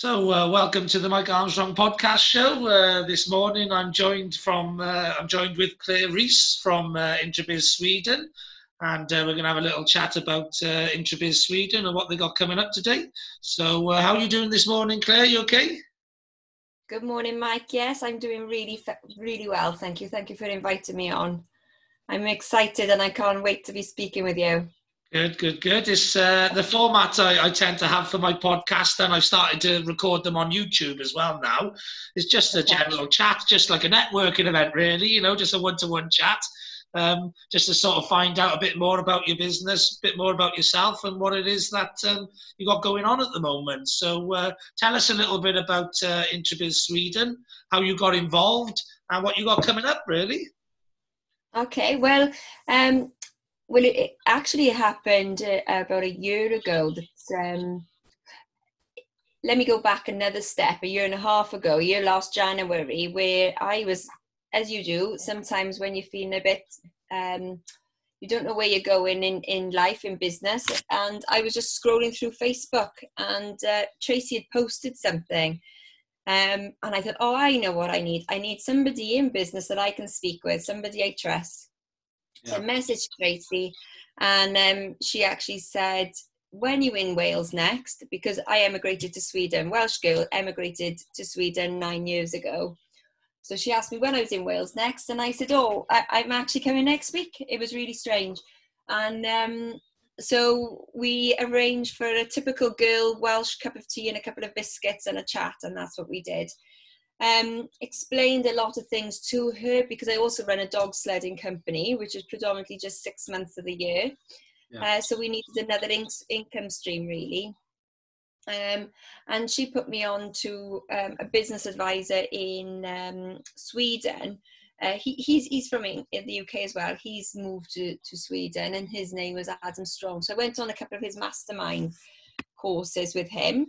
So, uh, welcome to the Mike Armstrong podcast show. Uh, this morning, I'm joined from uh, I'm joined with Claire Reese from uh, Introbiz Sweden, and uh, we're going to have a little chat about uh, Introbiz Sweden and what they got coming up today. So, uh, how are you doing this morning, Claire? You okay? Good morning, Mike. Yes, I'm doing really, really well. Thank you. Thank you for inviting me on. I'm excited and I can't wait to be speaking with you. Good, good, good. It's uh, the format I, I, tend to have for my podcast, and I've started to record them on YouTube as well now. It's just a general chat, just like a networking event, really, you know, just a one to one chat, um, just to sort of find out a bit more about your business, a bit more about yourself, and what it is that um, you got going on at the moment. So, uh, tell us a little bit about uh, Introbiz Sweden, how you got involved, and what you got coming up, really. Okay, well, um, well, it actually happened uh, about a year ago. That um, let me go back another step. A year and a half ago, a year last January, where I was, as you do, sometimes when you're feeling a bit, um, you don't know where you're going in in life, in business, and I was just scrolling through Facebook, and uh, Tracy had posted something. Um, and I thought, oh, I know what I need. I need somebody in business that I can speak with, somebody I trust yeah. So I messaged Tracy, and um, she actually said, "When you in Wales next?" Because I emigrated to Sweden. Welsh girl emigrated to Sweden nine years ago. So she asked me when I was in Wales next, and I said, "Oh, I, am actually coming next week." It was really strange, and um, so we arranged for a typical girl Welsh cup of tea and a couple of biscuits and a chat, and that's what we did um, explained a lot of things to her because I also run a dog sledding company, which is predominantly just six months of the year. Yeah. Uh, so we needed another in- income stream, really. Um, and she put me on to um, a business advisor in um, Sweden. Uh, he, he's, he's from in, in, the UK as well. He's moved to, to Sweden and his name was Adam Strong. So I went on a couple of his mastermind courses with him.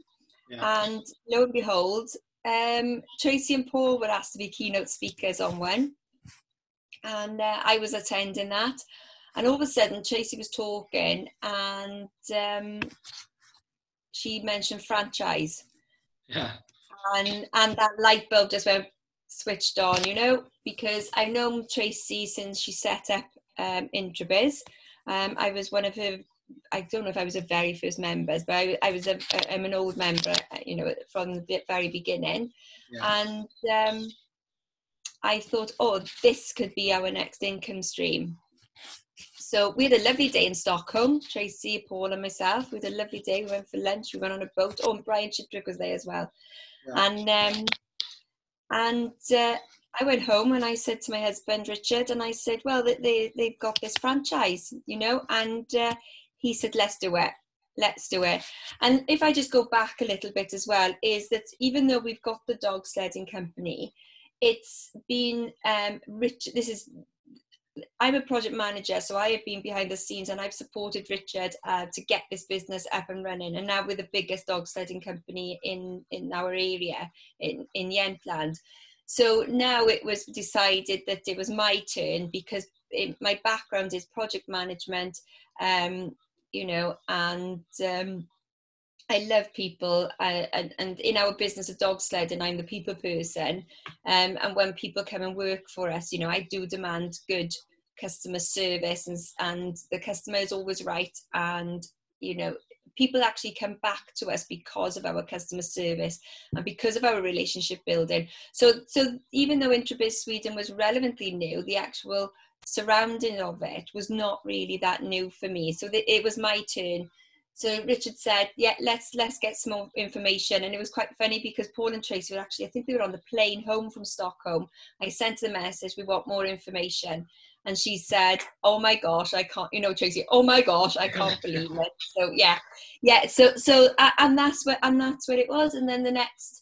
Yeah. And lo and behold, um, Tracy and Paul were asked to be keynote speakers on one, and uh, I was attending that. And all of a sudden, Tracy was talking, and um, she mentioned franchise. Yeah. And and that light bulb just went switched on, you know, because I've known Tracy since she set up um, Introbiz. Um, I was one of her I don't know if I was a very first member, but I, I was a, I'm an old member, you know, from the very beginning. Yeah. And um, I thought, oh, this could be our next income stream. So we had a lovely day in Stockholm, Tracy, Paul, and myself. We had a lovely day. We went for lunch. We went on a boat. Oh, and Brian Chidrick was there as well. Yeah. And um, and uh, I went home and I said to my husband Richard, and I said, well, they they've got this franchise, you know, and uh, he said, let's do it. Let's do it. And if I just go back a little bit as well, is that even though we've got the dog sledding company, it's been um, rich. This is I'm a project manager, so I have been behind the scenes and I've supported Richard uh, to get this business up and running. And now we're the biggest dog sledding company in, in our area, in, in Jämtland. So now it was decided that it was my turn because it, my background is project management. Um, you know, and um, I love people, and, and in our business of dog sled, and I'm the people person. Um, and when people come and work for us, you know, I do demand good customer service, and, and the customer is always right. And you know, people actually come back to us because of our customer service and because of our relationship building. So, so even though Introbiz Sweden was relevantly new, the actual surrounding of it was not really that new for me. So the, it was my turn. So Richard said, "Yeah, let's let's get some more information." And it was quite funny because Paul and Tracy were actually, I think they were on the plane home from Stockholm. I sent the message, "We want more information," and she said, "Oh my gosh, I can't." You know, Tracy, "Oh my gosh, I can't believe it." So yeah, yeah. So so and that's what and that's what it was. And then the next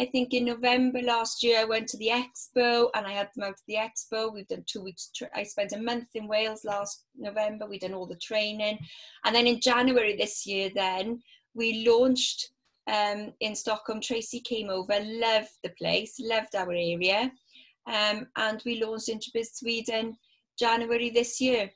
I think in November last year, I went to the expo and I had them out to the expo. We've done two weeks. Tra- I spent a month in Wales last November. We done all the training, and then in January this year, then we launched um, in Stockholm. Tracy came over, loved the place, loved our area, um, and we launched Introbiz Sweden January this year.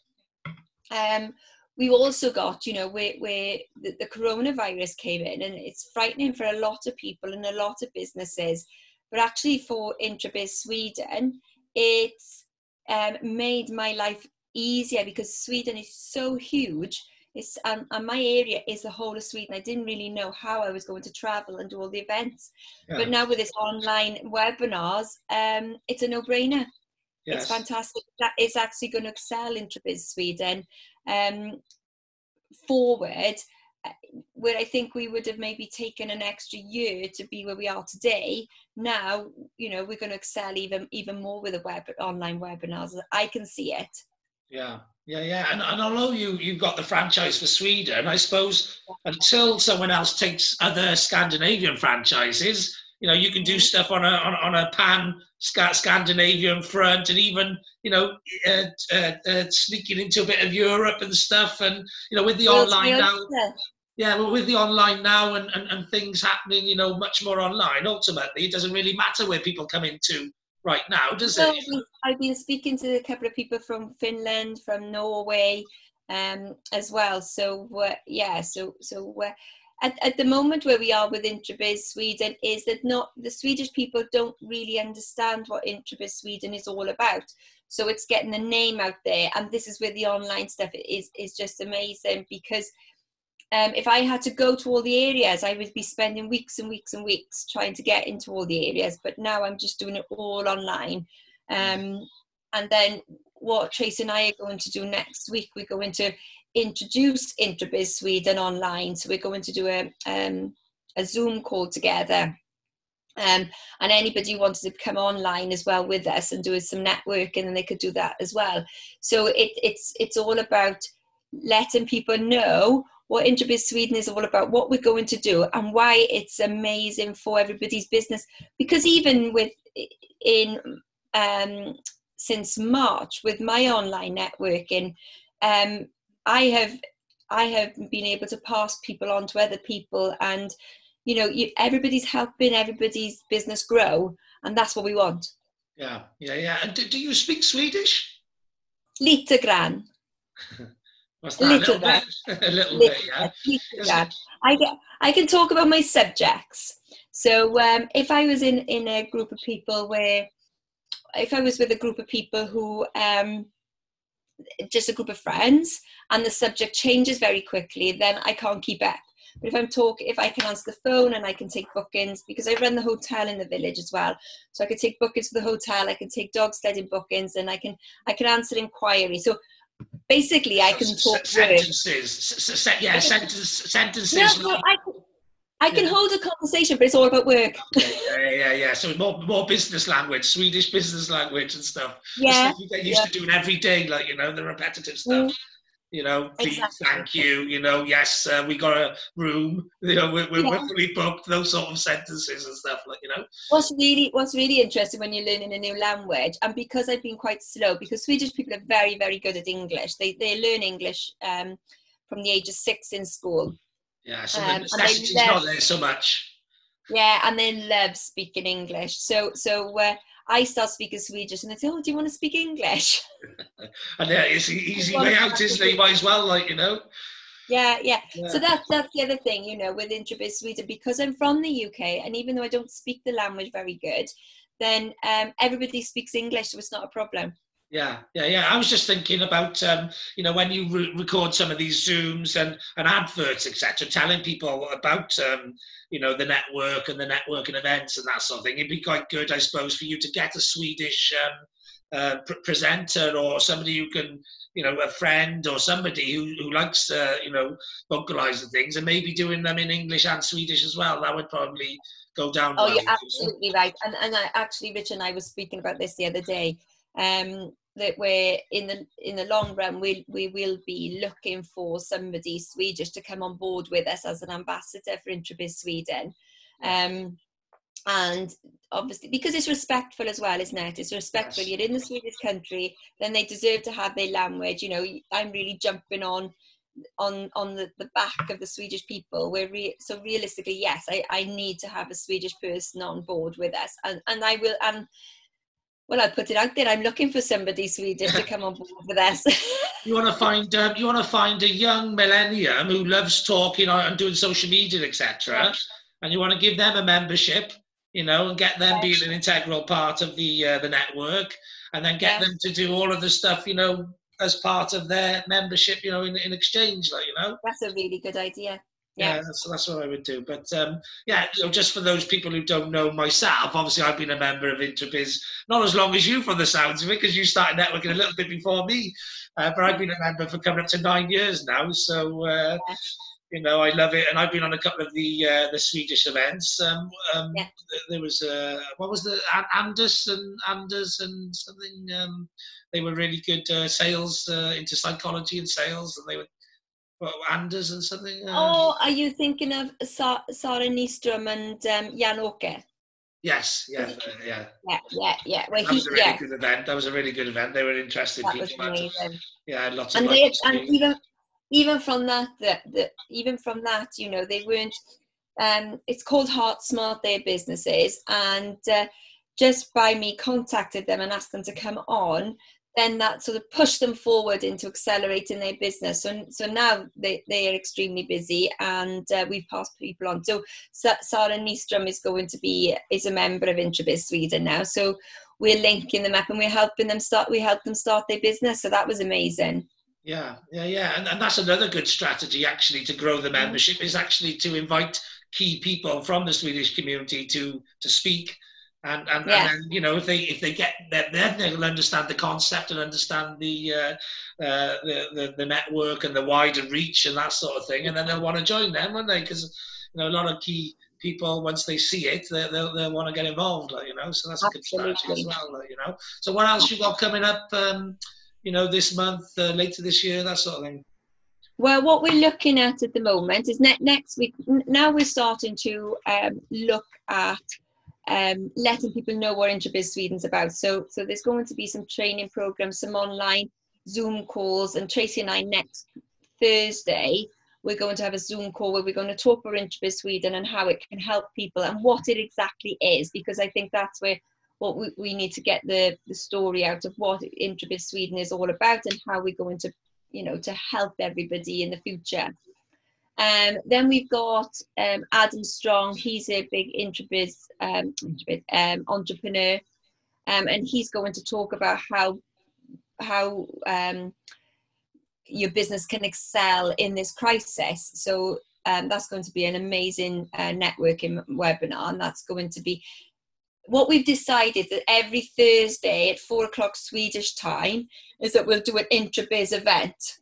Um, we also got, you know, where, where the, the, coronavirus came in, and it's frightening for a lot of people and a lot of businesses. But actually, for Introbiz Sweden, it's um, made my life easier because Sweden is so huge. It's, um, and my area is the whole of Sweden. I didn't really know how I was going to travel and do all the events. Yeah. But now with this online webinars, um, it's a no-brainer. Yes. It's fantastic. That is actually going to excel in Introbiz Sweden um, forward, uh, where I think we would have maybe taken an extra year to be where we are today. Now, you know, we're going to excel even even more with the web online webinars. I can see it. Yeah, yeah, yeah. And, and although you you've got the franchise for Sweden, I suppose until someone else takes other Scandinavian franchises, you know, you can do mm-hmm. stuff on a on, on a pan Scandinavian front, and even you know, uh, uh, uh, sneaking into a bit of Europe and stuff, and you know, with the online now. Yeah, well, with the online now and, and, and things happening, you know, much more online. Ultimately, it doesn't really matter where people come into right now, does it? I've been speaking to a couple of people from Finland, from Norway, um, as well. So uh, yeah, so so uh, at, at the moment where we are with Introbiz Sweden is that not the Swedish people don't really understand what Introbiz Sweden is all about. So it's getting the name out there, and this is where the online stuff is is just amazing because um, if I had to go to all the areas, I would be spending weeks and weeks and weeks trying to get into all the areas. But now I'm just doing it all online. Um, and then what Trace and I are going to do next week, we're going to introduce Introbiz Sweden online. So we're going to do a, um, a Zoom call together. Um, and anybody who wanted to come online as well with us and do some networking, and they could do that as well. So it, it's it's all about letting people know what Introbiz Sweden is all about, what we're going to do, and why it's amazing for everybody's business. Because even with in um, since March with my online networking, um, I have I have been able to pass people on to other people, and you know, you, everybody's helping everybody's business grow, and that's what we want. Yeah, yeah, yeah. And do, do you speak Swedish? Lite grann. What's that? Little, a little bit. a little, little bit, yeah. I get, I can talk about my subjects. So um, if I was in in a group of people where, if I was with a group of people who um, just a group of friends and the subject changes very quickly, then I can't keep up. But if I'm talking, if I can answer the phone and I can take bookings, because I run the hotel in the village as well, so I can take bookings for the hotel, I can take dog sledding bookings, and I can I can answer inquiries. So basically, I can talk sentences. yeah, sentences. Sentences. No, no, I, I can yeah. hold a conversation, but it's all about work. yeah, yeah, yeah. So more more business language, Swedish business language and stuff. Yeah. Stuff you get used yeah. to doing every day, like you know, the repetitive stuff. Mm. You know, please, exactly. thank you. You know, yes, uh, we got a room. You know, we're, we're, yeah. we're fully booked. Those sort of sentences and stuff, like you know. What's really what's really interesting when you're learning a new language, and because I've been quite slow, because Swedish people are very very good at English. They they learn English um, from the age of six in school. Yeah, so um, the necessity's love, not there so much. Yeah, and they love speaking English. So so uh, I start speaking Swedish, and they say, "Oh, do you want to speak English?" and yeah, it's an easy way out, isn't it? Might as well, like you know. Yeah, yeah, yeah. So that's that's the other thing, you know, with Intrabiz Sweden, because I'm from the UK, and even though I don't speak the language very good, then um, everybody speaks English, so it's not a problem. Yeah, yeah, yeah. I was just thinking about, um, you know, when you re- record some of these Zooms and, and adverts, etc., telling people about, um, you know, the network and the networking events and that sort of thing. It'd be quite good, I suppose, for you to get a Swedish um, uh, pr- presenter or somebody who can, you know, a friend or somebody who, who likes, uh, you know, vocalizing things and maybe doing them in English and Swedish as well. That would probably go down. Oh, well, you're absolutely right. And, and I, actually, Rich and I was speaking about this the other day um, that we're in the in the long run we we will be looking for somebody Swedish to come on board with us as an ambassador for Introbiz Sweden. Um, and obviously because it's respectful as well isn't it? It's respectful. You're in the swedish country then they deserve to have their language. You know i'm really jumping on on on the, the back of the swedish people. We're re- so realistically yes I, I need to have a swedish person on board with us. And and i will and well, I put it out there. I'm looking for somebody Swedish to come on board with us. you want to find um, you want to find a young millennium who loves talking and doing social media, etc. And you want to give them a membership, you know, and get them being an integral part of the uh, the network, and then get them to do all of the stuff, you know, as part of their membership, you know, in, in exchange, like you know. That's a really good idea. Yeah, yeah that's, that's what I would do. But um, yeah, know, just for those people who don't know myself, obviously I've been a member of Introbiz not as long as you, from the sounds of it, because you started networking a little bit before me. Uh, but I've been a member for coming up to nine years now, so uh, yeah. you know I love it, and I've been on a couple of the uh, the Swedish events. Um, um, yeah. There was uh, what was the Anders and Anders and something. Um, they were really good uh, sales uh, into psychology and sales, and they were Anders and something. oh, are you thinking of Sa- Sarah Nystrom and um, Jan Åke? Yes, yeah, yeah. Yeah, yeah, yeah. Well, that he, was a really yeah. good event. That was a really good event. They were interested that people. Was amazing. Yeah, lots of and they and even even from that, the, the even from that, you know, they weren't. Um, it's called Heart Smart. Their businesses, and uh, just by me contacted them and asked them to come on, then that sort of pushed them forward into accelerating their business. So, so now they, they are extremely busy and uh, we've passed people on. So Sarah Nystrom is going to be, is a member of Introbiz Sweden now. So we're linking them up and we're helping them start, we helped them start their business. So that was amazing. Yeah, yeah, yeah. And, and that's another good strategy actually to grow the mm-hmm. membership is actually to invite key people from the Swedish community to, to speak and and, and then, you know if they if they get that then they'll understand the concept and understand the, uh, uh, the, the the network and the wider reach and that sort of thing. And then they'll want to join them won't they? Because you know a lot of key people once they see it they, they'll, they'll want to get involved you know? So that's a good strategy as well you know? So what else you got coming up um, you know this month uh, later this year that sort of thing? Well, what we're looking at at the moment is ne- next week. Now we're starting to um, look at um, letting people know what Introbiz Sweden's about. So, so there's going to be some training programs, some online Zoom calls, and Tracy and I next Thursday we're going to have a Zoom call where we're going to talk about Introbiz Sweden and how it can help people and what it exactly is, because I think that's where what we, we need to get the, the story out of what Introbiz Sweden is all about and how we're going to, you know, to help everybody in the future. Um, then we've got um, Adam Strong. He's a big Introbiz, um, um, entrepreneur, um, and he's going to talk about how how um, your business can excel in this crisis. So that's going to be an amazing uh, networking webinar, and that's going to be what we've decided that every Thursday at four o'clock Swedish time is that we'll do an Introbiz event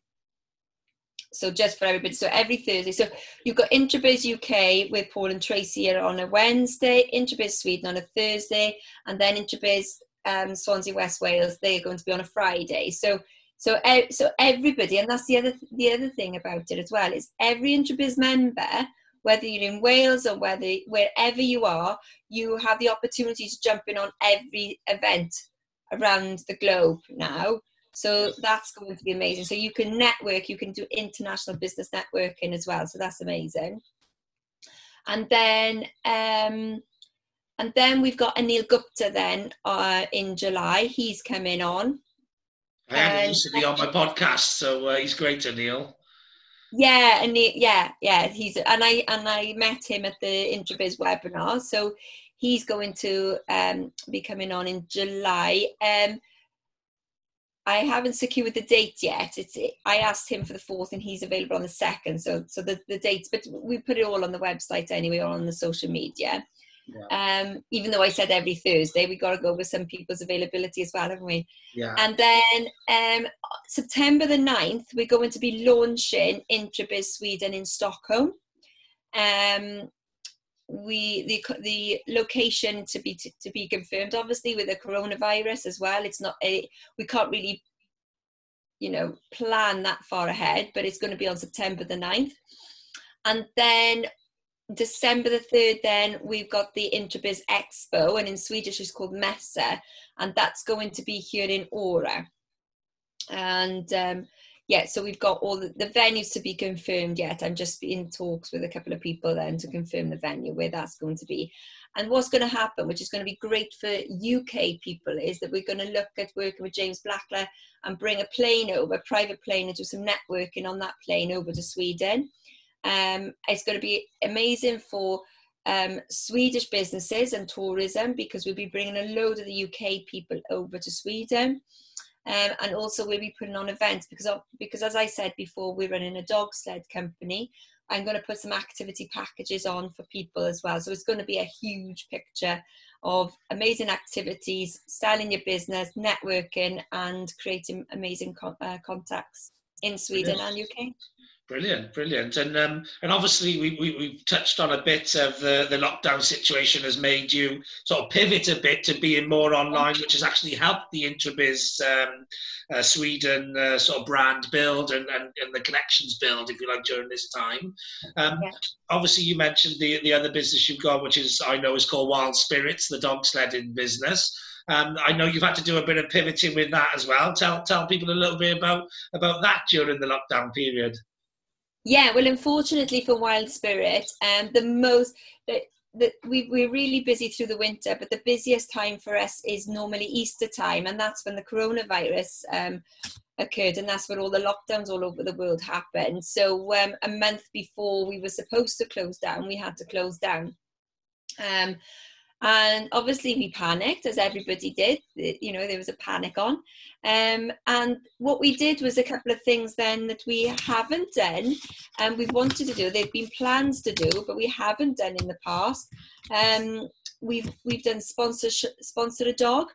so just for everybody. So every Thursday. So you've got Introbiz UK with Paul and Tracy on a Wednesday, Introbiz Sweden on a Thursday, and then Introbiz um, Swansea West Wales. They're going to be on a Friday. So so so everybody, and that's the other the other thing about it as well is every Introbiz member, whether you're in Wales or whether wherever you are, you have the opportunity to jump in on every event around the globe now so that's going to be amazing. So you can network, you can do international business networking as well. So that's amazing. And then um, and then we've got Anil Gupta then uh, in July. He's coming on. I used to be on my podcast, so uh, he's great, Anil. Yeah, and he, yeah, yeah, he's and I and I met him at the Introbiz webinar, so he's going to um, be coming on in July. Um, I haven't secured the date yet. It's I asked him for the fourth, and he's available on the second. So so the, the dates, but we put it all on the website anyway, or on the social media. Yeah. Um, even though I said every Thursday, we got to go with some people's availability as well, haven't we? Yeah. And then um, September the 9th, we're going to be launching Introbiz Sweden in Stockholm. Um, we the the location to be to, to, be confirmed obviously with the coronavirus as well. It's not a we can't really you know plan that far ahead but it's going to be on september the 9th and then december the 3rd then we've got the introbiz expo and in swedish it's called messa and that's going to be here in Åre and um, yeah, so we've got all the, the, venues to be confirmed yet. I'm just in talks with a couple of people then to confirm the venue where that's going to be. And what's going to happen, which is going to be great for UK people, is that we're going to look at working with James Blackler and bring a plane over, a private plane, and do some networking on that plane over to Sweden. Um, it's going to be amazing for um, Swedish businesses and tourism because we'll be bringing a load of the UK people over to Sweden. Um, and also we'll be putting on events because because as I said before, we're running a dog sled company. I'm going to put some activity packages on for people as well. So it's going to be a huge picture of amazing activities, selling your business, networking, and creating amazing con- uh, contacts in Sweden and UK. Brilliant, brilliant, and um, and obviously we, we we've touched on a bit of the the lockdown situation has made you sort of pivot a bit to being more online, which has actually helped the Introbiz um, uh, Sweden uh, sort of brand build and, and, and the connections build, if you like, during this time. Um, yeah. Obviously, you mentioned the the other business you've got, which is I know is called Wild Spirits, the dog sledding business. Um, I know you've had to do a bit of pivoting with that as well. Tell tell people a little bit about about that during the lockdown period. Yeah, well, unfortunately for Wild Spirit, um, the most the, we, we're really busy through the winter, but the busiest time for us is normally Easter time, and that's when the coronavirus um, occurred, and that's when all the lockdowns all over the world happened. So um, a month before we were supposed to close down, we had to close down. Um, and obviously we panicked as everybody did you know there was a panic on. Um, and what we did was a couple of things then that we haven't done and we've wanted to do. They've been plans to do but we haven't done in the past. Um, we've we've done sponsor sponsor a dog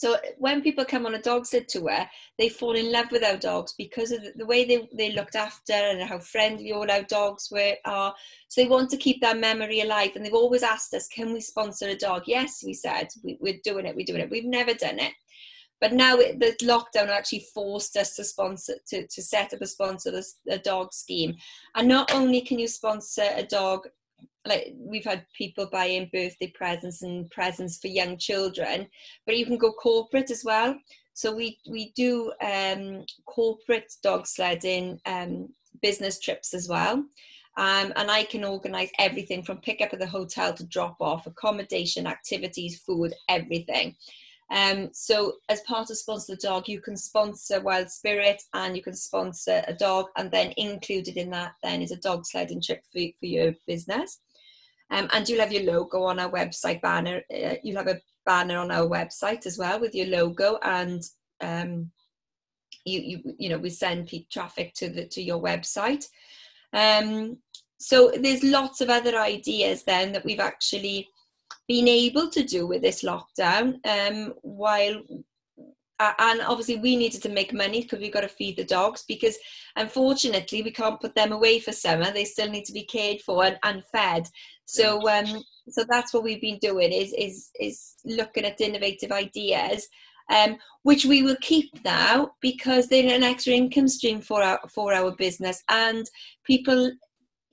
so when people come on a dog sit tour, they fall in love with our dogs because of the way they, they looked after and how friendly all our dogs were are. So they want to keep that memory alive. And they've always asked us, can we sponsor a dog? Yes, we said, we, are doing it, we're doing it. We've never done it. But now it, the lockdown actually forced us to sponsor, to, to set up a sponsor a, a dog scheme. And not only can you sponsor a dog like we've had people buying birthday presents and presents for young children but you can go corporate as well so we we do um, corporate dog sledding um, business trips as well um, and I can organise everything from pick up at the hotel to drop off, accommodation, activities, food, everything. Um, so as part of Sponsor the Dog, you can sponsor Wild Spirit and you can sponsor a dog, and then included in that then is a dog sledding trip for, for your business. Um, and you'll have your logo on our website banner. Uh, you'll have a banner on our website as well with your logo and um, you, you you know we send peak traffic to the to your website. Um, so there's lots of other ideas then that we've actually been able to do with this lockdown um, while and obviously we needed to make money because we've got to feed the dogs because unfortunately we can't put them away for summer they still need to be cared for and, and fed so um so that's what we've been doing is is is looking at innovative ideas um, which we will keep now because they're an extra income stream for our for our business. And people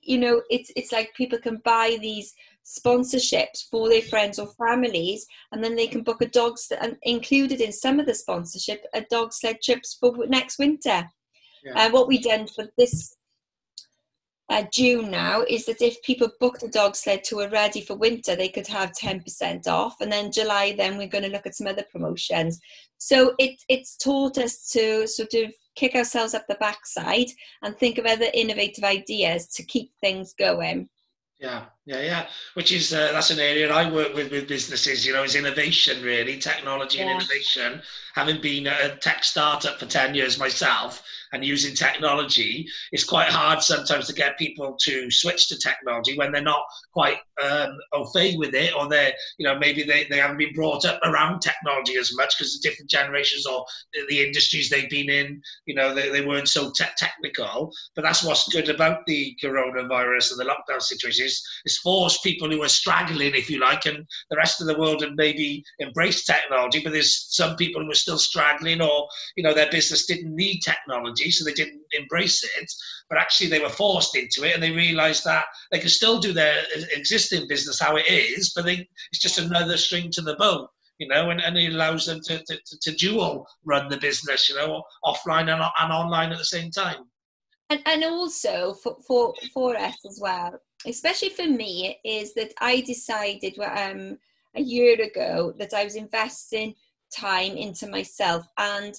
you know it's it's like people can buy these sponsorships for their friends or families and then they can book a dog and included in some of the sponsorship a dog sled trips for next winter. Yeah. uh, what we done for this uh, June now is that if people booked a dog sled to tour ready for winter, they could have 10% off. And then July, then we're going to look at some other promotions. So it, it's taught us to sort of kick ourselves up the backside and think of other innovative ideas to keep things going. Yeah, yeah, yeah. Which is uh, that's an area I work with with businesses. You know, is innovation really, technology yeah. and innovation. Having been a tech startup for ten years myself, and using technology, it's quite hard sometimes to get people to switch to technology when they're not quite um, au fait with it, or they're, you know, maybe they, they haven't been brought up around technology as much because the different generations or the industries they've been in, you know, they, they weren't so te- technical. But that's what's good about the coronavirus and the lockdown situation is it's forced people who are straggling, if you like, and the rest of the world and maybe embrace technology, but there's some people who are still straggling or, you know, their business didn't need technology so they didn't embrace it. But actually, they were forced into it, and they realised that they can still do their existing business how it is, but they, it's just another string to the bow. you know, and, and it allows them to, to, to dual run the business, you know, offline and, and online at the same time. And, and also for, for, for us as well, especially for me, is that I decided um, a year ago that I was investing time into myself. And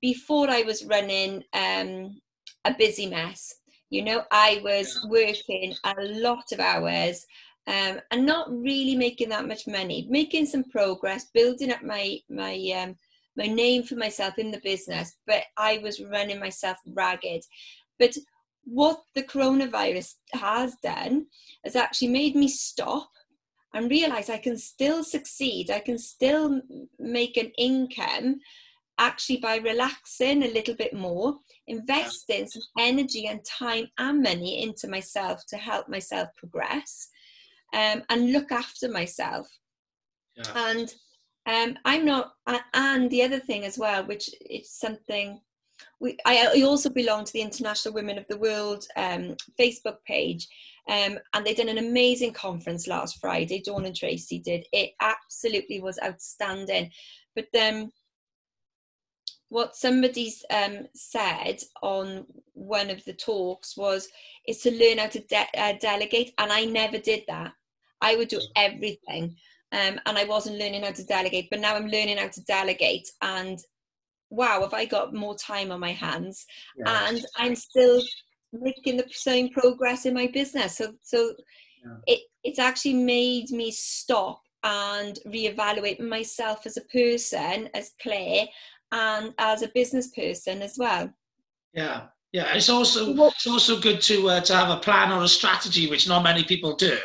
before I was running um, a busy mess, you know, I was working a lot of hours um, and not really making that much money, making some progress, building up my my um, my name for myself in the business, but I was running myself ragged. But what the coronavirus has done has actually made me stop and realize I can still succeed. I can still make an income actually by relaxing a little bit more, investing some energy and time and money into myself to help myself progress um, and look after myself. Yeah. And um, I'm not, and the other thing as well, which is something we, I, I also belong to the International Women of the World um, Facebook page, um, and they did an amazing conference last Friday. Dawn and Tracy did. It absolutely was outstanding. But um, what somebody's um, said on one of the talks was is to learn how to de- uh, delegate and i never did that i would do everything um, and i wasn't learning how to delegate but now i'm learning how to delegate and wow have i got more time on my hands yeah. and i'm still making the same progress in my business so so yeah. it it's actually made me stop and reevaluate myself as a person as claire and as a business person as well. Yeah, yeah. It's also it's also good to uh, to have a plan or a strategy, which not many people do.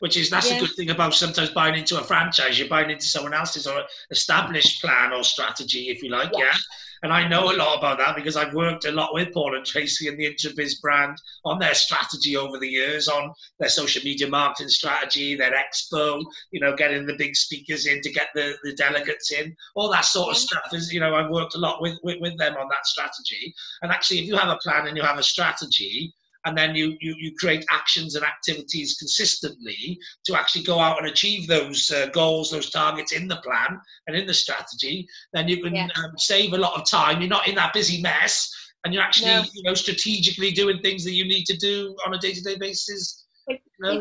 Which is that's yeah. a good thing about sometimes buying into a franchise. You're buying into someone else's or established plan or strategy, if you like. Yeah. yeah? And I know a lot about that because I've worked a lot with Paul and Tracy and the Introbiz brand on their strategy over the years, on their social media marketing strategy, their expo, you know, getting the big speakers in to get the, the delegates in, all that sort of stuff is, you know, I've worked a lot with, with, with them on that strategy. And actually, if you have a plan and you have a strategy, and then you, you, you create actions and activities consistently to actually go out and achieve those uh, goals, those targets in the plan and in the strategy, then you can yeah. um, save a lot of time. You're not in that busy mess, and you're actually no. you know strategically doing things that you need to do on a day-to-day basis.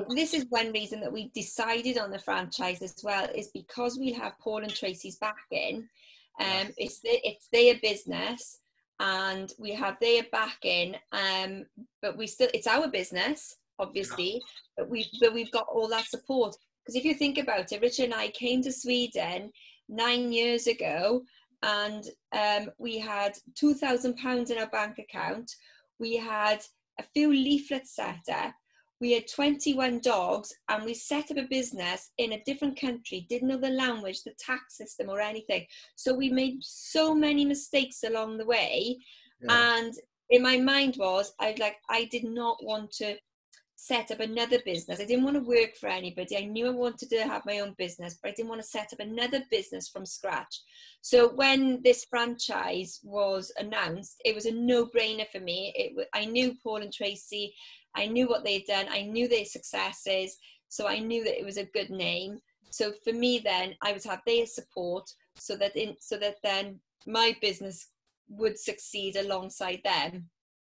This is one reason that we decided on the franchise as well, is because we have Paul and Tracy's backing. Um, it's the, it's their business and we have their backing um but we still it's our business obviously yeah. but we but we've got all that support. Because if you think about it richard and i came to sweden nine years ago and um, we had 2000 pounds in our bank account. We had a few leaflets set up we had 21 dogs and we set up a business in a different country didn't know the language the tax system or anything. So we made so many mistakes along the way. Yeah. and in my mind was i like i did not want to set up another business. I didn't want to work for anybody. I knew i wanted to have my own business but i didn't want to set up another business from scratch. So when this franchise was announced it was a no-brainer for me. It i knew paul and tracy I knew what they'd done, I knew their successes, so I knew that it was a good name. So for me, then I would have their support, so that in so that then my business would succeed alongside them.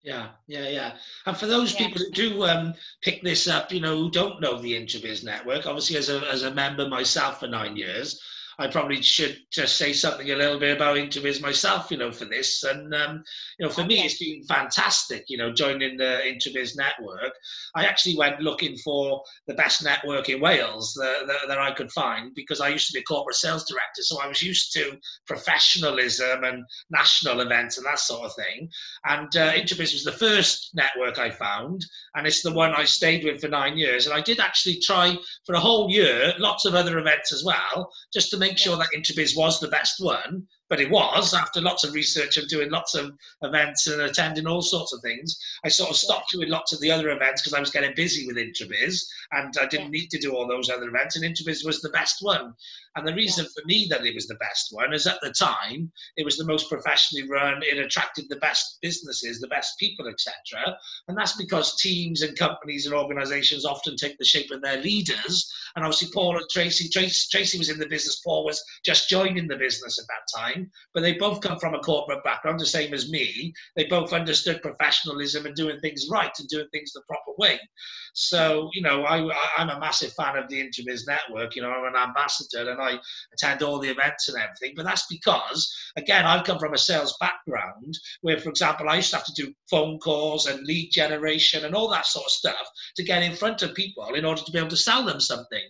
Yeah, yeah, yeah. And for those yeah. people who do um, pick this up, you know, who don't know the Introbiz network, obviously as a as a member myself for nine years, I probably should just say something a little bit about Introbiz myself, you know, for this. And, um, you know, for me, it's been fantastic, you know, joining the Introbiz network. I actually went looking for the best network in Wales that, that, that, I could find because I used to be a corporate sales director. So I was used to professionalism and national events and that sort of thing. And uh, was the first network I found. And it's the one I stayed with for nine years. And I did actually try for a whole year, lots of other events as well, just to make make sure that Introbiz was the best one. But it was after lots of research and doing lots of events and attending all sorts of things. I sort of stopped doing lots of the other events because I was getting busy with Introbiz and I didn't yeah. need to do all those other events. And Introbiz was the best one. And the reason yeah. for me that it was the best one is at the time it was the most professionally run. It attracted the best businesses, the best people, etc. And that's because teams and companies and organisations often take the shape of their leaders. And obviously, Paul and Tracy, Tracy, Tracy was in the business. Paul was just joining the business at that time. But they both come from a corporate background, the same as me. They both understood professionalism and doing things right and doing things the proper way. So, you know, I, I'm a massive fan of the Introbiz Network. You know, I'm an ambassador and I attend all the events and everything. But that's because, again, I've come from a sales background where, for example, I used to have to do phone calls and lead generation and all that sort of stuff to get in front of people in order to be able to sell them something.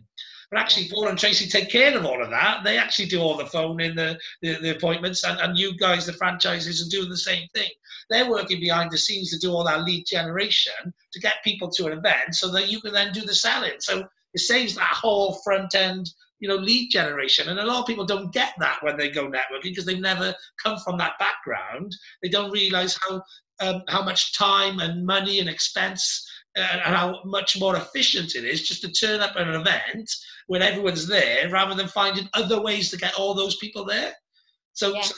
But actually, Paul and Tracy take care of all of that. They actually do all the phoning, the, the, the appointments, and, and you guys, the franchises, are doing the same thing. They're working behind the scenes to do all that lead generation to get people to an event so that you can then do the selling. So it saves that whole front end you know, lead generation. And a lot of people don't get that when they go networking because they've never come from that background. They don't realize how um, how much time and money and expense and how much more efficient it is just to turn up at an event when everyone's there rather than finding other ways to get all those people there. So, yeah, so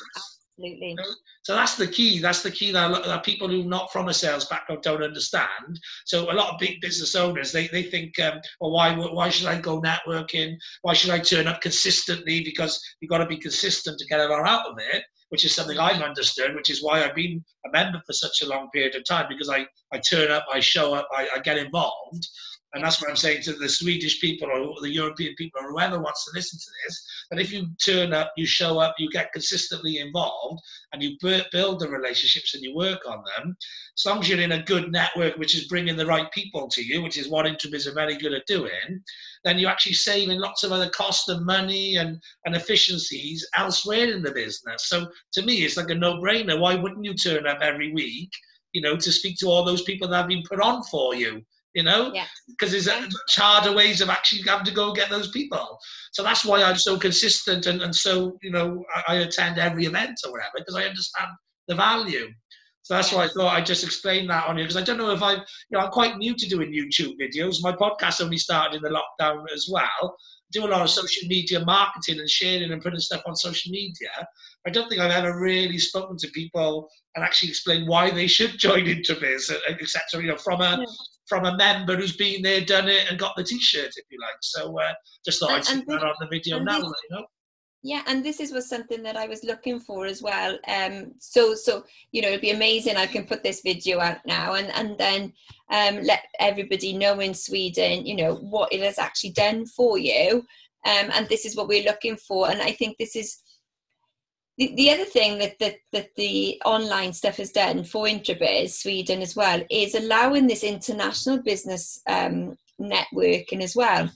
absolutely. So that's the key. That's the key that, that people who are not from a sales background don't understand. So a lot of big business owners they, they think, um, well, why why should I go networking? Why should I turn up consistently? Because you've got to be consistent to get a lot out of it which is something I've understood, which is why I've been a member for such a long period of time because I, I turn up, I show up, I, I get involved. And that's what I'm saying to the Swedish people or the European people or whoever wants to listen to this. That if you turn up, you show up, you get consistently involved, and you build the relationships and you work on them, as long as you're in a good network which is bringing the right people to you, which is what Introbiz are very good at doing, then you're actually saving lots of other cost and money and, and efficiencies elsewhere in the business. So to me, it's like a no-brainer. Why wouldn't you turn up every week, you know, to speak to all those people that have been put on for you? You know, because yeah. there's yeah. much harder ways of actually having to go get those people. So that's why I'm so consistent and, and so, you know, I, I attend every event or whatever because I understand the value. So that's why I thought I'd just explain that on you because I don't know if I, you know, I'm quite new to doing YouTube videos. My podcast only started in the lockdown as well. I do a lot of mm-hmm. social media marketing and sharing and putting stuff on social media. I don't think I've ever really spoken to people and actually explained why they should join Introbiz, etc. You know, from a. from a member who's been there, done it, and got the T-shirt, if you like. So uh, just thought and, I'd see that on the video now. This, you know? yeah and this is was something that i was looking for as well um so so you know it'd be amazing i can put this video out now and and then um let everybody know in sweden you know what it has actually done for you um and this is what we're looking for and i think this is the, the other thing that, that that the online stuff has done for Introbiz Sweden as well is allowing this international business um, networking as well.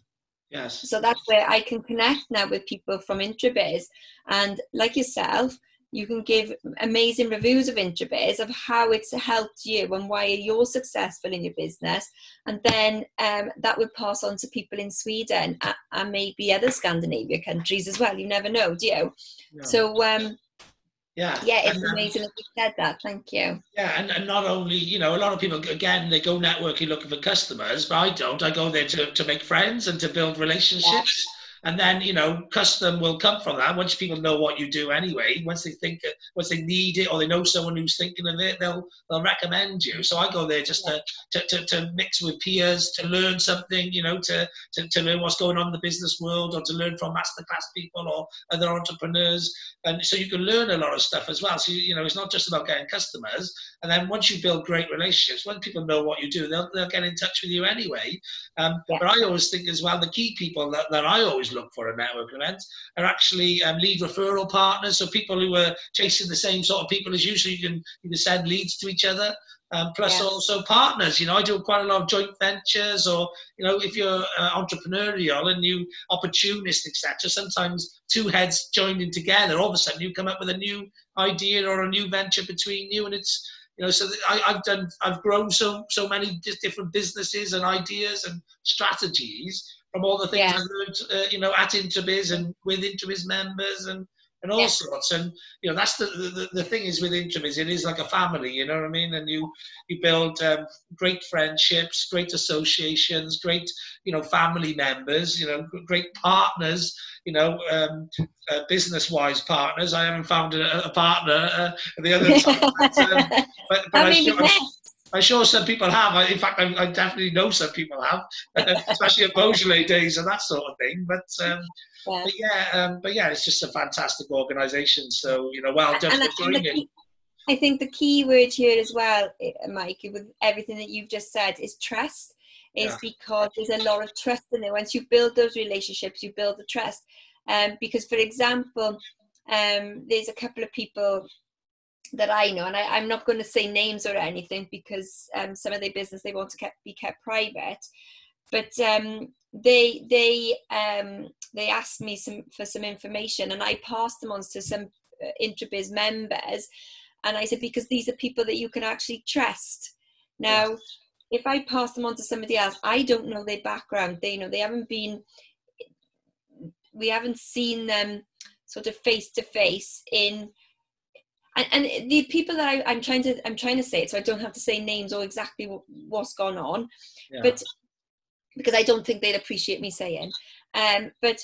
Yes. So that's where I can connect now with people from Introbiz. And like yourself, you can give amazing reviews of Introbiz of how it's helped you and why you're successful in your business. And then um, that would pass on to people in Sweden and maybe other Scandinavia countries as well. You never know, do you? So um, yeah. Yeah, it's and, amazing that you said that. Thank you. Yeah, and, and not only, you know, a lot of people, again, they go networking looking for customers, but I don't. I go there to, to make friends and to build relationships. And then, you know, custom will come from that. Once people know what you do anyway, once they think, once they need it or they know someone who's thinking of it, they'll they'll recommend you. So I go there just to, to, to, to mix with peers, to learn something, you know, to, to, to learn what's going on in the business world or to learn from masterclass people or other entrepreneurs. And so you can learn a lot of stuff as well. So, you know, it's not just about getting customers. And then once you build great relationships, when people know what you do, they'll, they'll get in touch with you anyway. Um. But I always think as well, the key people that, that I always look for a network event are actually um, lead referral partners. So people who are chasing the same sort of people as you, so you can you can send leads to each other. Um, plus yeah. also partners. You know, I do quite a lot of joint ventures, or you know, if you're uh, entrepreneurial and you opportunist, etc. Sometimes two heads joining together, all of a sudden you come up with a new idea or a new venture between you, and it's you know, so I, have done, I've grown so so many different businesses and ideas and strategies from all the things yeah. I've learned, uh, you know, at Introbiz and with Introbiz members and and all yeah. sorts. And you know, that's the, the the thing is with Interim is it is like a family. You know what I mean? And you you build um, great friendships, great associations, great you know family members. You know, great partners. You know, um, uh, business-wise partners. I haven't found a, a partner uh, the other time, but, um, but, but I, I, I'm sure some people have. In fact, I, I definitely know some people have, especially at Beaujolais days and that sort of thing. But, um, yeah. but yeah, um, but yeah, it's just a fantastic organisation. So you know, well done for joining it. I think the key word here as well, eh, Mike, with everything that you've just said, is trust. Is yeah. because there's a lot of trust in there. Once you build those relationships, you build the trust. Um, because, for example, um, there's a couple of people that I know, and I, am not going to say names or anything because um, some of their business they want to kept, be kept private. But um, they they um, they asked me some for some information, and I passed them on to some uh, Introbiz members, and I said because these are people that you can actually trust. Now, if I pass them on to somebody else, I don't know their background. They know they haven't been. We haven't seen them sort of face to face in and, and the people that I, am trying to I'm trying to say it so I don't have to say names or exactly what, what's gone on, yeah. but because I don't think they'd appreciate me saying. Um, but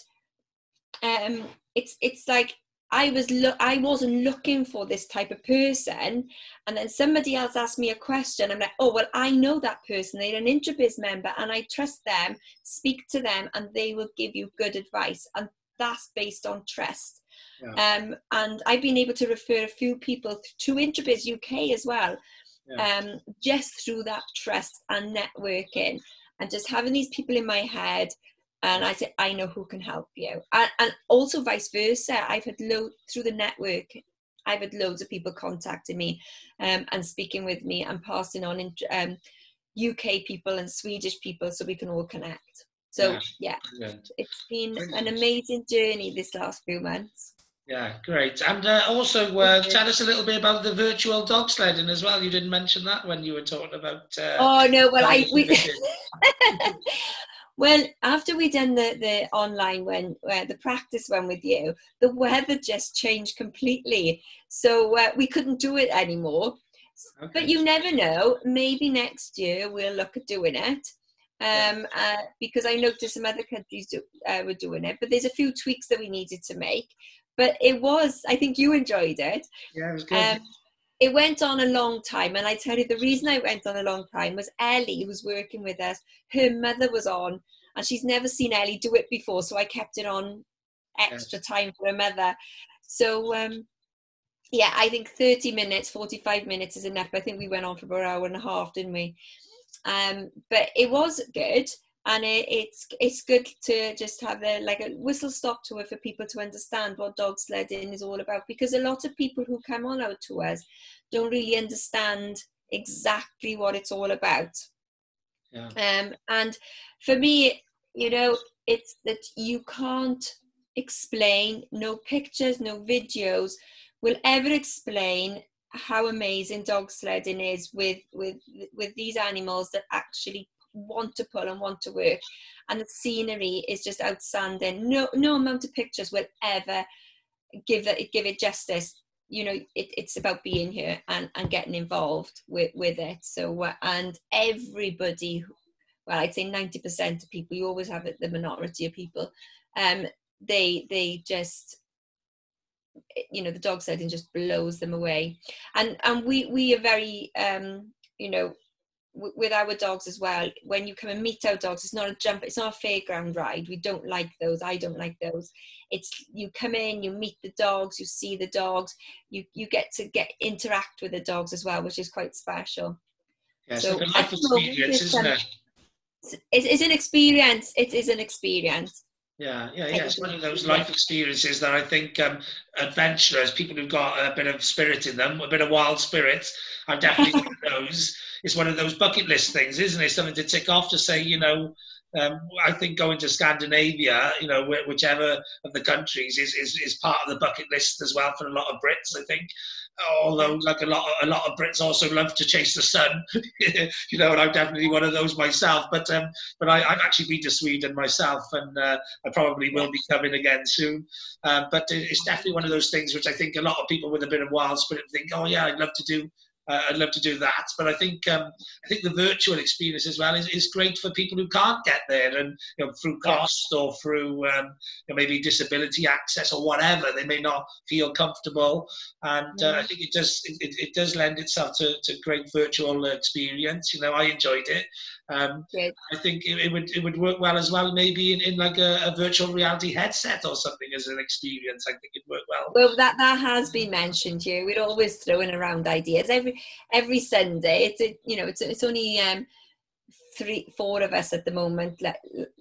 um, it's it's like I was look I wasn't looking for this type of person, and then somebody else asked me a question. I'm like, oh well, I know that person. They're an Introbiz member, and I trust them. Speak to them, and they will give you good advice, and that's based on trust. Yeah. Um, and I've been able to refer a few people to Introbiz UK as well, yeah. um, just through that trust and networking and just having these people in my head. And I said, I know who can help you. And, and also vice versa. I've had loads through the network. I've had loads of people contacting me um, and speaking with me and passing on in, um, UK people and Swedish people so we can all connect. So yeah, yeah it's been an amazing journey this last few months. Yeah, great. And uh, also, uh, tell us a little bit about the virtual dog sledding as well. You didn't mention that when you were talking about. Uh, oh no! Well, I we. well, after we done the the online when uh, the practice one with you, the weather just changed completely, so uh, we couldn't do it anymore. Okay. But you never know. Maybe next year we'll look at doing it. Um, uh, because I noticed some other countries do, uh, were doing it, but there's a few tweaks that we needed to make. But it was i think you enjoyed it. Yeah it was good. Um, it went on a long time and i tell you the reason i went on a long time was ellie who was working with us her mother was on and she's never seen ellie do it before so i kept it on extra yes. time for her mother. So um yeah i think 30 minutes 45 minutes is enough. I think we went on for about an hour and a half didn't we um but it was good and it, it's it's good to just have a like a whistle stop tour for people to understand what dog sledding is all about because a lot of people who come on our tours don't really understand exactly what it's all about yeah. um, and for me you know it's that you can't explain no pictures no videos will ever explain how amazing dog sledding is with with with these animals that actually want to pull and want to work. And the scenery is just outstanding. No no amount of pictures will ever give it give it justice. You know it, it's about being here and, and getting involved with with it. So uh, and everybody well i'd say 90% of people you always have the minority of people um they they just you know the dog sledding just blows them away. And and we we are very um you know with our dogs as well when you come and meet our dogs it's not a jump it's not a fairground ride. We don't like those. I don't like those. It's you come in you meet the dogs you see the dogs you you get to get interact with the dogs as well which is quite special. Yeah, so like a life experience isn't it? It's, it's an experience. It is an experience yeah, yeah, yeah. It's one of those life experiences that I think um, adventurers, people who've got a bit of spirit in them, a bit of wild spirit, I've definitely one of those. It's one of those bucket list things, isn't it? Something to tick off to say, you know, um, I think going to Scandinavia, you know, whichever of the countries is, is, is part of the bucket list as well for a lot of Brits. I think, although like a lot of, a lot of Brits also love to chase the sun, you know, and I'm definitely one of those myself. But um, but I, have actually been to Sweden myself, and uh, I probably will be coming again soon. Um, but it's definitely one of those things which I think a lot of people with a bit of wild spirit think, oh yeah, I'd love to do uh, I'd love to do that. But I think um, I think the virtual experience as well is, is great for people who can't get there, and you know through cost or through um, you know, maybe disability access or whatever, they may not feel comfortable. And uh, I think it does it, it, does lend itself to, to great virtual experience. You know, I enjoyed it. Um, I think it, it, would it would work well as well, maybe in, in like a, a, virtual reality headset or something as an experience. I think it'd work well. Well, that that has been mentioned here. We're always throwing around ideas every every Sunday. It's a, you know it's it's only um, three four of us at the moment. Like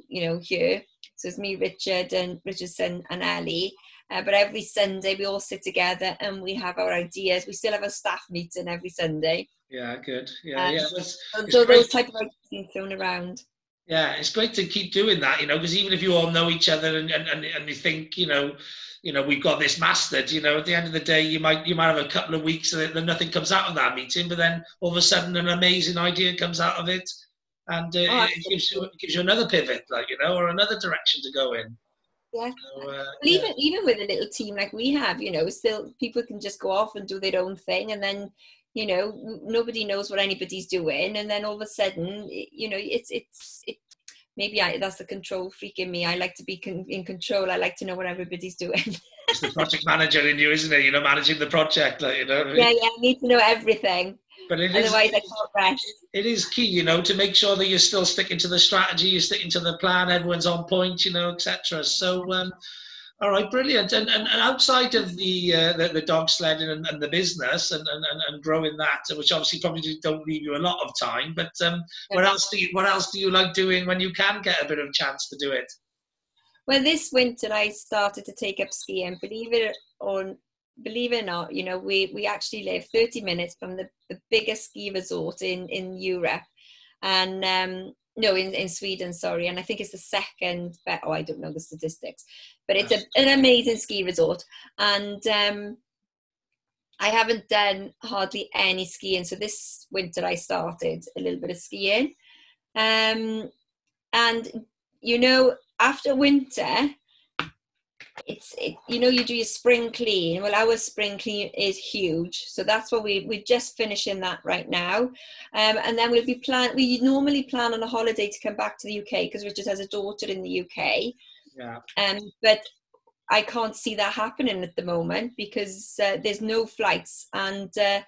you know here, so it's me, Richard, and Richardson and Ellie. Uh, but every Sunday we all sit together and we have our ideas. We still have a staff meeting every Sunday yeah, good. Yeah, um, yeah. It's, it's so those type of ideas being thrown around. Yeah, it's great to keep doing that, you know, because even if you all know each other and, and, and you think, you know, you know, we've got this mastered, you know, at the end of the day, you might you might have a couple of weeks that nothing comes out of that meeting, but then all of a sudden an amazing idea comes out of it and uh, oh, it, gives you, it gives you another pivot, like, you know, or another direction to go in. Yeah. So, uh, even yeah. even with a little team like we have, you know, still people can just go off and do their own thing, and then you know nobody knows what anybody's doing and then all of a sudden you know it's it's it, maybe I, that's the control freak in me. I like to be con- in control. I like to know what everybody's doing. It's the project manager in you isn't it? You know managing the project like, you know yeah yeah i need to know everything. But it otherwise is, I can't rest. It is key, you know, to make sure that you're still sticking to the strategy, you're sticking to the plan, everyone's on point, you know, etc. So, um, all right, brilliant. And, and, and outside of the, uh, the, the dog sledding and, and the business and, and, and growing that, which obviously probably don't leave you a lot of time, but um, what else do you what else do you like doing when you can get a bit of chance to do it? Well, this winter I started to take up skiing. Believe it or believe it or not, you know, we we actually live 30 minutes from the, the biggest ski resort in in Europe, and um, no in, in sweden sorry and i think it's the second best oh i don't know the statistics but it's a, an amazing ski resort. And um, i haven't done hardly any skiing. So this winter i started a little bit of skiing. Um, and you know after winter it's it, you know you do your spring clean. Well our spring clean is huge. So that's what we we're just finishing that right now. Um, and then we'll be plan we normally plan on a holiday to come back to the uk because richard has a daughter in the uk yeah um, but i can't see that happening at the moment because uh, there's no flights and uh,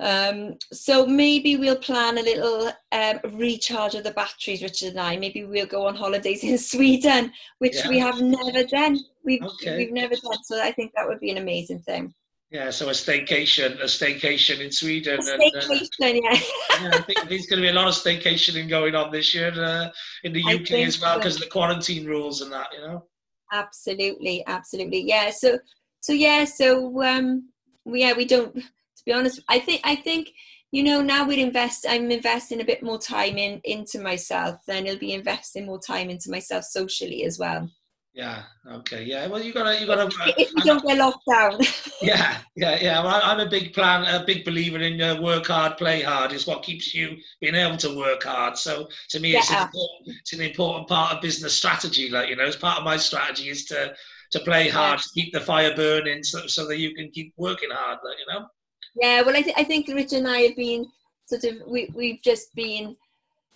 um, so maybe we'll plan a little um, recharge of the batteries, Richard and I. Maybe we'll go on holidays in Sweden, which yeah. we have never done. We've okay. we've never done. So I think that would be an amazing thing. Yeah, so a staycation, a staycation in Sweden. A staycation, and, uh, yeah. yeah. I think there's going to be a lot of staycationing going on this year uh, in the UK as well because so. of the quarantine rules and that, you know. Absolutely, absolutely, yeah. So, so yeah, so um, yeah, we don't To be honest i think i think you know now we're invest i'm investing a bit more time in into myself then i'll be investing more time into myself socially as well yeah okay yeah well you gotta you gotta if you don't get locked down. Yeah yeah yeah well, i'm a big plan a big believer in uh, work hard play hard is what keeps you being able to work hard so to me it's, an it's an important part of business strategy like you know it's part of my strategy is to to play hard yeah. to keep the fire burning so, so that you can keep working hard like, you know? Yeah, well, I, th- I think Richard and I have been sort of we we've just been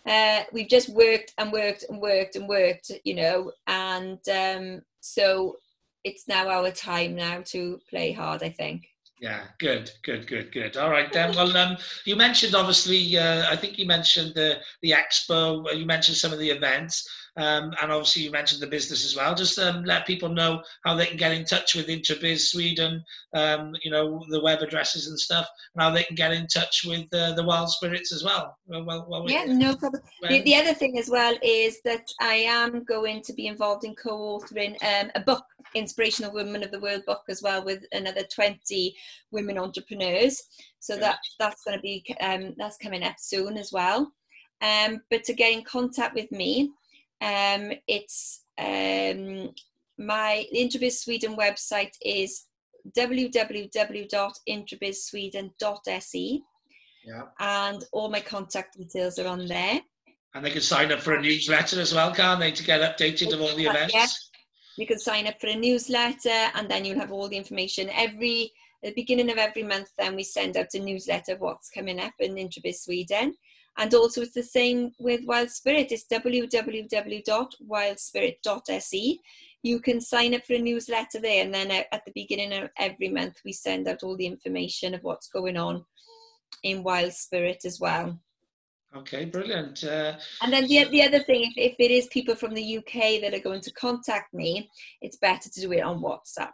uh, we've just worked and worked and worked and worked, you know, and um, so it's now our time now to play hard. I think. Yeah, good, good, good, good. All right then. Well, um, you mentioned obviously. Uh, I think you mentioned the the expo. You mentioned some of the events. Um, and obviously, you mentioned the business as well. Just um, let people know how they can get in touch with Introbiz Sweden, um, you know, the web addresses and stuff, and how they can get in touch with uh, the Wild Spirits as well. well, well yeah, no problem. The, the, other thing as well is that I am going to be involved in co authoring um, a book, Inspirational Women of the World book, as well, with another 20 women entrepreneurs. So that that's going to be um, that's coming up soon as well. Um, but to get in contact with me, um, it's um, my Introbiz Sweden website is www.introbizsweden.se. Yeah. And all my contact details are on there. And they can sign up for a newsletter as well, can't they, to get updated of all the events? Yeah. You can sign up for a newsletter and then you'll have all the information. Every at the beginning of every month, then we send out a newsletter of what's coming up in Introbiz Sweden. And also, it's the same with Wild Spirit. It's www.wildspirit.se. You can sign up for a newsletter there, and then at the beginning of every month, we send out all the information of what's going on in Wild Spirit as well. Okay, brilliant. Uh, and then the, the other thing, if, if it is people from the UK that are going to contact me, it's better to do it on WhatsApp.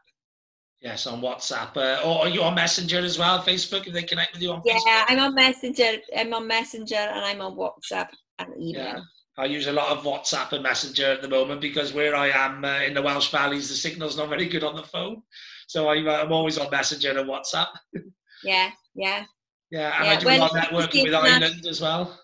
Yes, on WhatsApp. Uh, or are you on Messenger as well, Facebook, if they connect with you on yeah, Facebook? Yeah, I'm on Messenger. I'm on Messenger and I'm on WhatsApp and email. Yeah. I use a lot of WhatsApp and Messenger at the moment because where I am uh, in the Welsh Valleys, the signal's not very good on the phone. So I'm, uh, I'm always on Messenger and WhatsApp. yeah, yeah. Yeah, and yeah, I do a lot of networking with Ireland as well.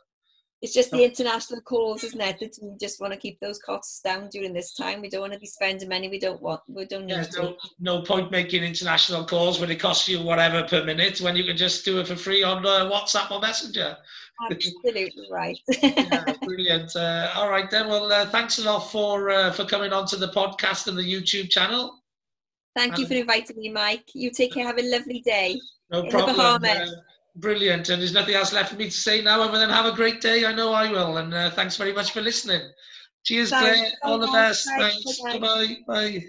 It's just the international calls, isn't it? That we just want to keep those costs down during this time. We don't want to be spending money we don't want. We don't need to. No, no point making international calls when it costs you whatever per minute when you can just do it for free on uh, WhatsApp or Messenger. Absolutely right. yeah, brilliant. Uh, all right then. Well, uh, thanks a lot for uh, for coming on to the podcast and the YouTube channel. Thank you for inviting me, Mike. You take care. Have a lovely day. No problem. Brilliant. And there's nothing else left for me to say now other than have a great day. I know I will. And uh, thanks very much for listening. Cheers, Claire. All the best. Bye. Thanks. Bye-bye. Bye.